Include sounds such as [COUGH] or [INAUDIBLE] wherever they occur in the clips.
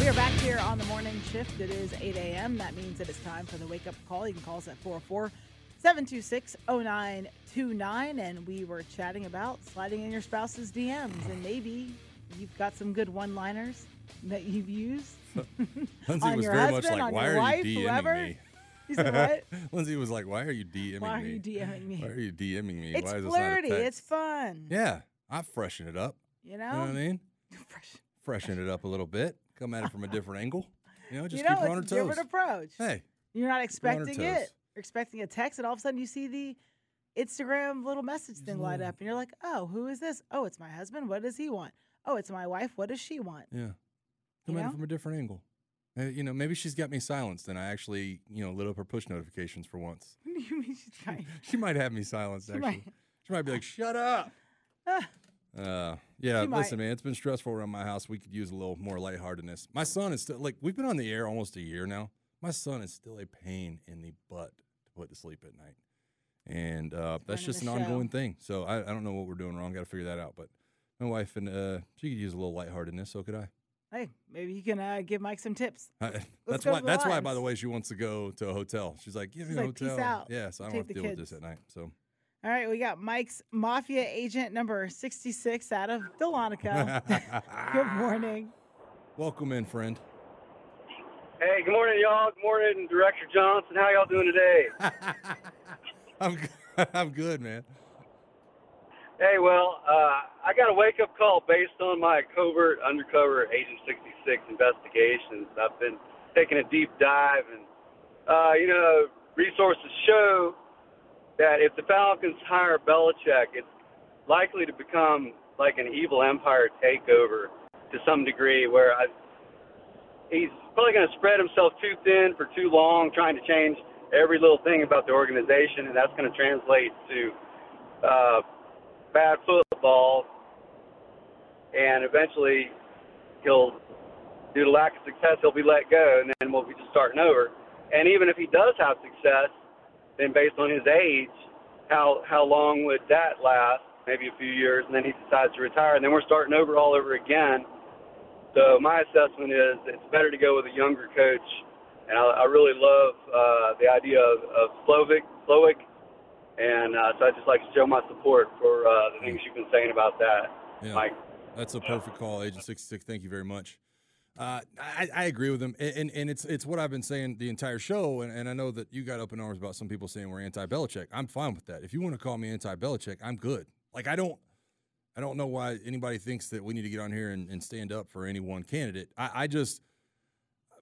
We are back here on the morning shift. It is 8 a.m. That means that it's time for the wake up call. You can call us at 404 726 0929. And we were chatting about sliding in your spouse's DMs. And maybe you've got some good one liners that you've used [LAUGHS] Lindsay [LAUGHS] was very husband, much like, "Why are wife, you DMing whoever. me?" [LAUGHS] You said what? Lindsay was like, "Why are you DMing me? Why are me? you DMing me? Why are you DMing me? It's Why is flirty. This not a It's fun. yeah. I freshen it up. You know? You know what I mean? Fresh. Freshen it up a little bit. Come at it from a different angle. You know, just you know, keep her on her a different approach. Hey, You're not expecting it. You're expecting a text, and all of a sudden you see the Instagram little message thing light up, and you're like, "Oh, who is this? Oh, it's my husband. What does he want? Oh, it's my wife. What does she want?" yeah. You Come at know? it from a different angle. Uh, you know, maybe she's got me silenced, and I actually, you know, lit up her push notifications for once. Do [LAUGHS] you mean she's trying? She might have me silenced. She Actually, might. she might be like, "Shut up." [LAUGHS] Uh, yeah, listen, man, it's been stressful around my house. We could use a little more lightheartedness. My son is still like we've been on the air almost a year now. My son is still a pain in the butt to put to sleep at night, and uh, that's just an the ongoing thing. So I, I don't know what we're doing wrong. Got to figure that out. But my wife and uh, she could use a little lightheartedness. So could I. Hey, maybe you can uh, give Mike some tips. I [LAUGHS] that's why. That's why. By the way, she wants to go to a hotel. She's like, "Give She's me a like, "Peace hotel." Yeah, so I don't Take have to deal with this at night. So All right, we got Mike's Mafia agent number 66 out of Dahlonega. [LAUGHS] Good morning. welcome in, friend. Hey, good morning, y'all. Good morning, Director Johnson. How y'all doing today? [LAUGHS] I'm good. [LAUGHS] I'm good, man. hey, well, uh, I got a wake-up call based on my covert undercover Agent 66 investigations. I've been taking a deep dive, and uh, you know, resources show that if the Falcons hire Belichick, it's likely to become like an evil empire takeover to some degree, where I, he's probably going to spread himself too thin for too long, trying to change every little thing about the organization, and that's going to translate to uh, bad football. And eventually, he'll, due to lack of success, he'll be let go, and then we'll be just starting over. And even if he does have success, then based on his age, how how long would that last? Maybe a few years, and then he decides to retire, and then we're starting over all over again. So my assessment is it's better to go with a younger coach, and I, I really love uh, the idea of, of Slovic, Slovic, and uh, so I'd just like to show my support for uh, the things you've been saying about that, Yeah. Mike. That's a perfect call, Agent 66. Thank you very much. Uh, I, I agree with him, and, and and it's it's what I've been saying the entire show, and, and I know that you got up in arms about some people saying we're anti-Belichick. I'm fine with that. If you want to call me anti-Belichick, I'm good. Like I don't, I don't know why anybody thinks that we need to get on here and, and stand up for any one candidate. I, I just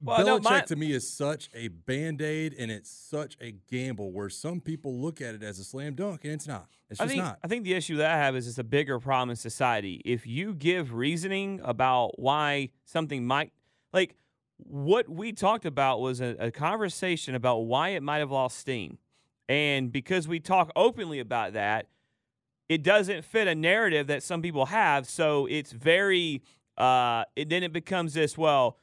Well, no, Belichick my- to me is such a band aid, and it's such a gamble where some people look at it as a slam dunk, and it's not. It's I just think, not. I think the issue that I have is it's a bigger problem in society. If you give reasoning about why something might, like what we talked about was a, a conversation about why it might have lost steam. And because we talk openly about that, it doesn't fit a narrative that some people have. So it's very, uh, it, then it becomes this, well,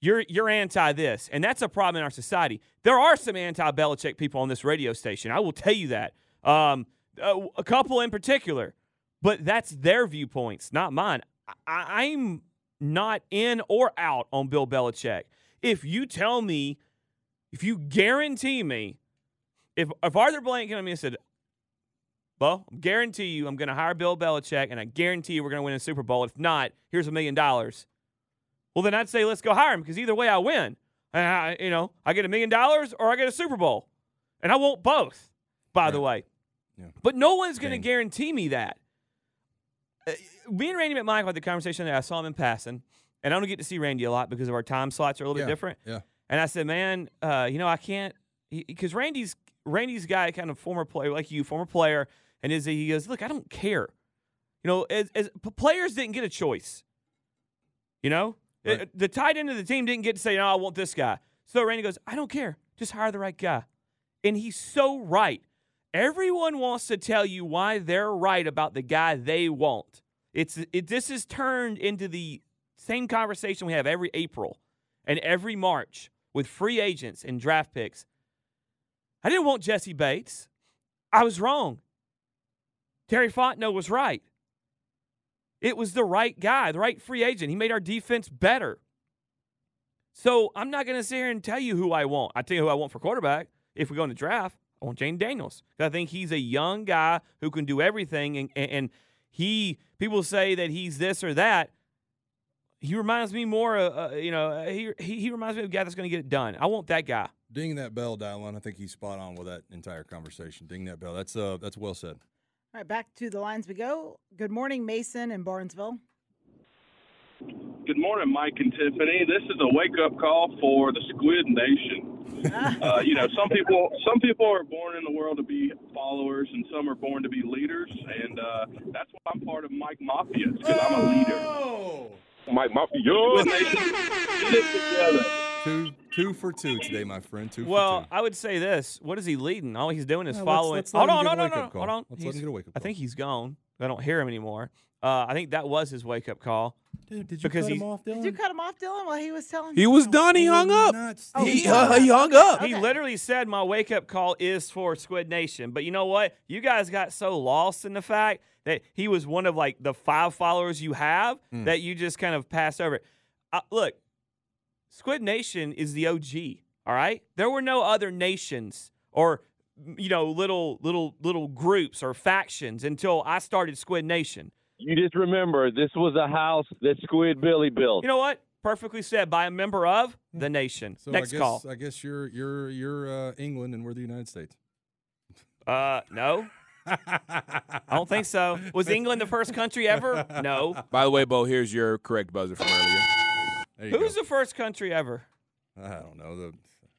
you're you're anti this, and that's a problem in our society. There are some anti Belichick people on this radio station. I will tell you that. Um, a, a couple in particular, but that's their viewpoints, not mine. I, I'm not in or out on Bill Belichick. If you tell me, if you guarantee me, if if Arthur Blank came to me and said, "Well, I guarantee you, I'm going to hire Bill Belichick, and I guarantee you, we're going to win a Super Bowl. If not, here's a million dollars." Well, then I'd say let's go hire him because either way I win. And I, you know, I get a million dollars or I get a Super Bowl, and I want both. By the way, Yeah. but no one's going to guarantee me that. Uh, me and Randy McMichael had the conversation that I saw him in passing, and I don't get to see Randy a lot because of our time slots are a little yeah. bit different. Yeah. And I said, man, uh, you know, I can't because Randy's Randy's guy, kind of former player like you, former player, and is he goes, look, I don't care. You know, as, as players didn't get a choice. You know, Right. Uh, the tight end of the team didn't get to say, no, I want this guy. So Randy goes, I don't care, just hire the right guy, and he's so right. Everyone wants to tell you why they're right about the guy they want. It's it, this has turned into the same conversation we have every April and every March with free agents and draft picks. I didn't want Jessie Bates. I was wrong. Terry Fontenot was right. It was the right guy, the right free agent. He made our defense better. So I'm not going to sit here and tell you who I want. I tell you who I want for quarterback. If we go in the draft, I want Jayden Daniels. I think he's a young guy who can do everything, and, and, he people say that he's this or that. He reminds me more, uh, uh, you know, uh, he, he he reminds me of a guy that's going to get it done. I want that guy. Ding that bell, Dylan. I think he's spot on with that entire conversation. Ding that bell. That's uh, that's well said. All right, back to the lines we go. Good morning, Mason in Barnesville. Good morning, Mike and Tiffany. This is a wake up call for the Squid Nation. [LAUGHS] Uh, you know, some people some people are born in the world to be followers, and some are born to be leaders, and uh, that's why I'm part of Mike Mafia because I'm a leader. Oh, Mike Mafia, Squid Nation, get it together. two two for two today, my friend. Two Well, for two. I would say this: What is he leading? All he's doing is Yeah, let's- following. let's hold on, get no, no, no, hold on. Let's let him He's- get a wake-up call. I think he's gone. I don't hear him anymore. Uh, I think that was his wake up call. Dude, did you because he's- off, Dylan? Did you cut him off, Dylan, while he was telling? He was done. He hung up. Oh, he, he uh, hung he up. hung up. He Okay. literally said, "My wake up call is for Squid Nation." But you know what? You guys got so lost in the fact that he was one of like the five followers you have Hmm. that you just kind of passed over. Uh, look, Squid Nation is the OG. All right, there were no other nations or you know little little little groups or factions until I started Squid Nation. You just remember this was a house that Squid Billy built. You know what? Perfectly said by a member of the nation. So Next I guess, call. I guess you're you're you're uh, England and we're the United States. Uh, no. I don't think so. Was England the first country ever? No. [LAUGHS] By the way, Beau, here's your correct buzzer from earlier. There you Who's go. the first country ever? I don't know the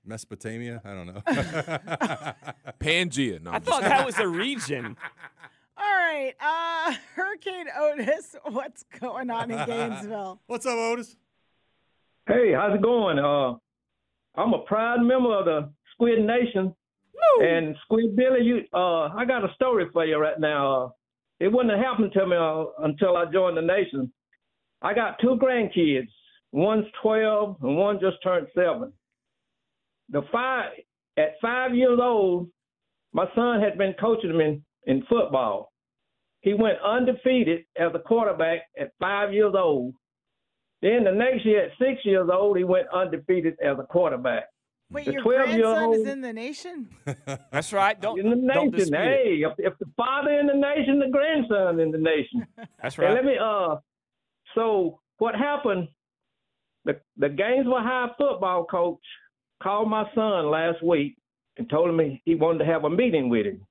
Mesopotamia. I don't know. [LAUGHS] [LAUGHS] Pangea. No, I thought just- that was a region. [LAUGHS] All right, uh, Hurricane Otis, what's going on in Gainesville? What's up, Otis? Hey, how's it going? Uh, I'm a proud member of the Squid Nation. And Squid Billy, you, uh, I got a story for you right now. Uh, it wouldn't have happened to me uh, until I joined the nation. I got two grandkids. One's 12 and one just turned seven. The five, at five years old, my son had been coaching me in, in football. He went undefeated as a quarterback at five years old. Then the next year, at six years old, he went undefeated as a quarterback. Wait, The your 12-year-old grandson is in the nation? [LAUGHS] That's right. Don't, in the don't nation, hey, if, if the father in the nation, the grandson in the nation. [LAUGHS] That's And right. let me uh so what happened the Gainesville High football coach called my son last week and told him he wanted to have a meeting with him.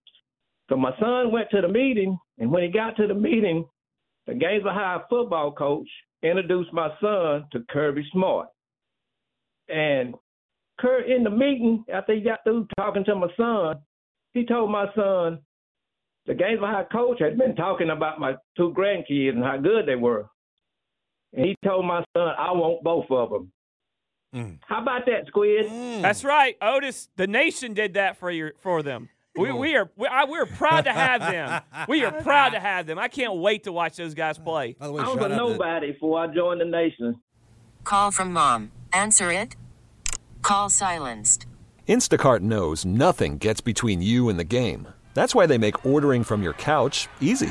So my son went to the meeting and when he got to the meeting, the Gainesville High football coach introduced my son to Kirby Smart. And Kurt in the meeting, after he got through talking to my son, he told my son the Gainesville High coach had been talking about my two grandkids and how good they were. And he told my son, I want both of them. Mm. How about that, Squid? That's right, Otis. The nation did that for you for them. We, we are we are, we're proud to have them. [LAUGHS] We are proud to have them. I can't wait to watch those guys play. By the way, I was shout a out to- nobody before I joined the nation. Call from mom. Answer it. Call silenced. Instacart knows nothing gets between you and the game. That's why they make ordering from your couch easy.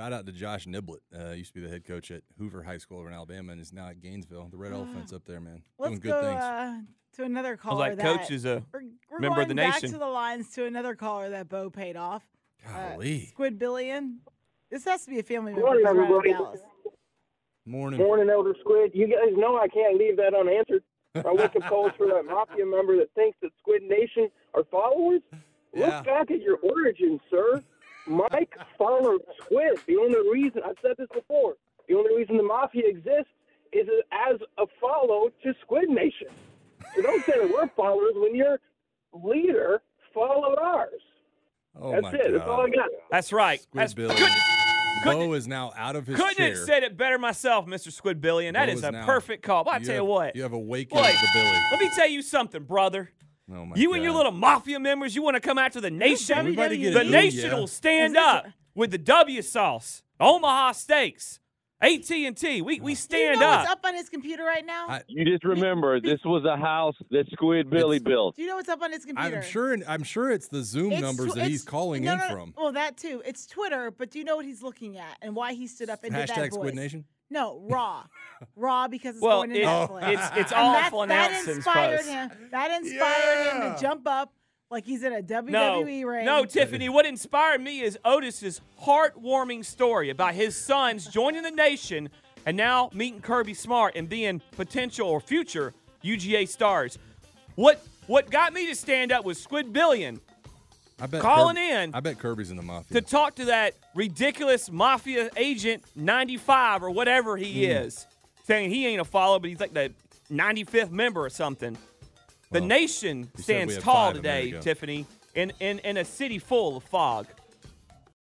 Shout out to Josh Niblett. Uh, used to be the head coach at Hoover High School over in Alabama and is now at Gainesville. The Red Elephants up there, man. Let's Doing good go things. uh, to another caller. like, that, Coach is a we're, we're member of the back nation. to the lines to another caller that Beau paid off. Uh, Golly. Squid Billion. This has to be a family member. Morning, because we're out of everybody. Dallas. Morning. Morning, Elder Squid. You guys know I can't leave that unanswered. I wake up calls for that mafia member that thinks that Squid Nation are followers. Yeah. Look back at your origins, sir. Mike followed Squid. The only reason I've said this before. The only reason the mafia exists is as a follow to Squid Nation. So don't say that we're followers when your leader followed ours. Oh That's my it. God. That's all I got. That's right. Squid That's, Billy. couldn't Beau is now out of his couldn't chair. have said it better myself, Mr. Squidbillion. That Beau is is a perfect call. But I tell you what, You have awakened Boy, the Billy. let me tell you something, brother. Oh my You and your little mafia members, you want to come after the nation? The nation will stand Is this up with the W sauce, Omaha Steaks, AT and T. We we stand Do you stand know up. what's up on his computer right now? I- You just remember, [LAUGHS] this was a house that Squid Billy built. Do you know what's up on his computer? I'm sure. I'm sure it's the Zoom It's numbers tw- that he's calling no, in no, no. from. Well, that too. It's Twitter, but do you know what he's looking at and why he stood up and did that Hashtag voice? Squid Nation. No, Raw. [LAUGHS] Raw because it's Well, going to it- Netflix. it's it's And awful that's- That inspired post. him. That inspired him to jump up like he's in a WWE No, ring. no, Tiffany. What inspired me is Otis's heartwarming story about his sons joining the nation and now meeting Kirby Smart and being potential or future UGA stars. What what got me to stand up was Squid Billion I bet Calling Kirby- in I bet Kirby's in the mafia. to talk to that ridiculous mafia agent 95 or whatever he Hmm. is, saying he ain't a follower, but he's like the 95th member or something. The Well, nation he said we stands tall five a minute today. Tiffany, in, in, in a city full of fog.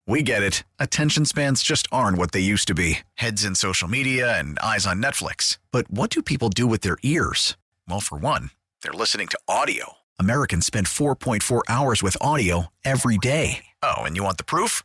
We get it. Attention spans just aren't what they used to be heads in social media and eyes on Netflix. But what do people do with their ears? Well, for one, they're listening to audio. Americans spend 4.4 hours with audio every day. Oh, and you want the proof?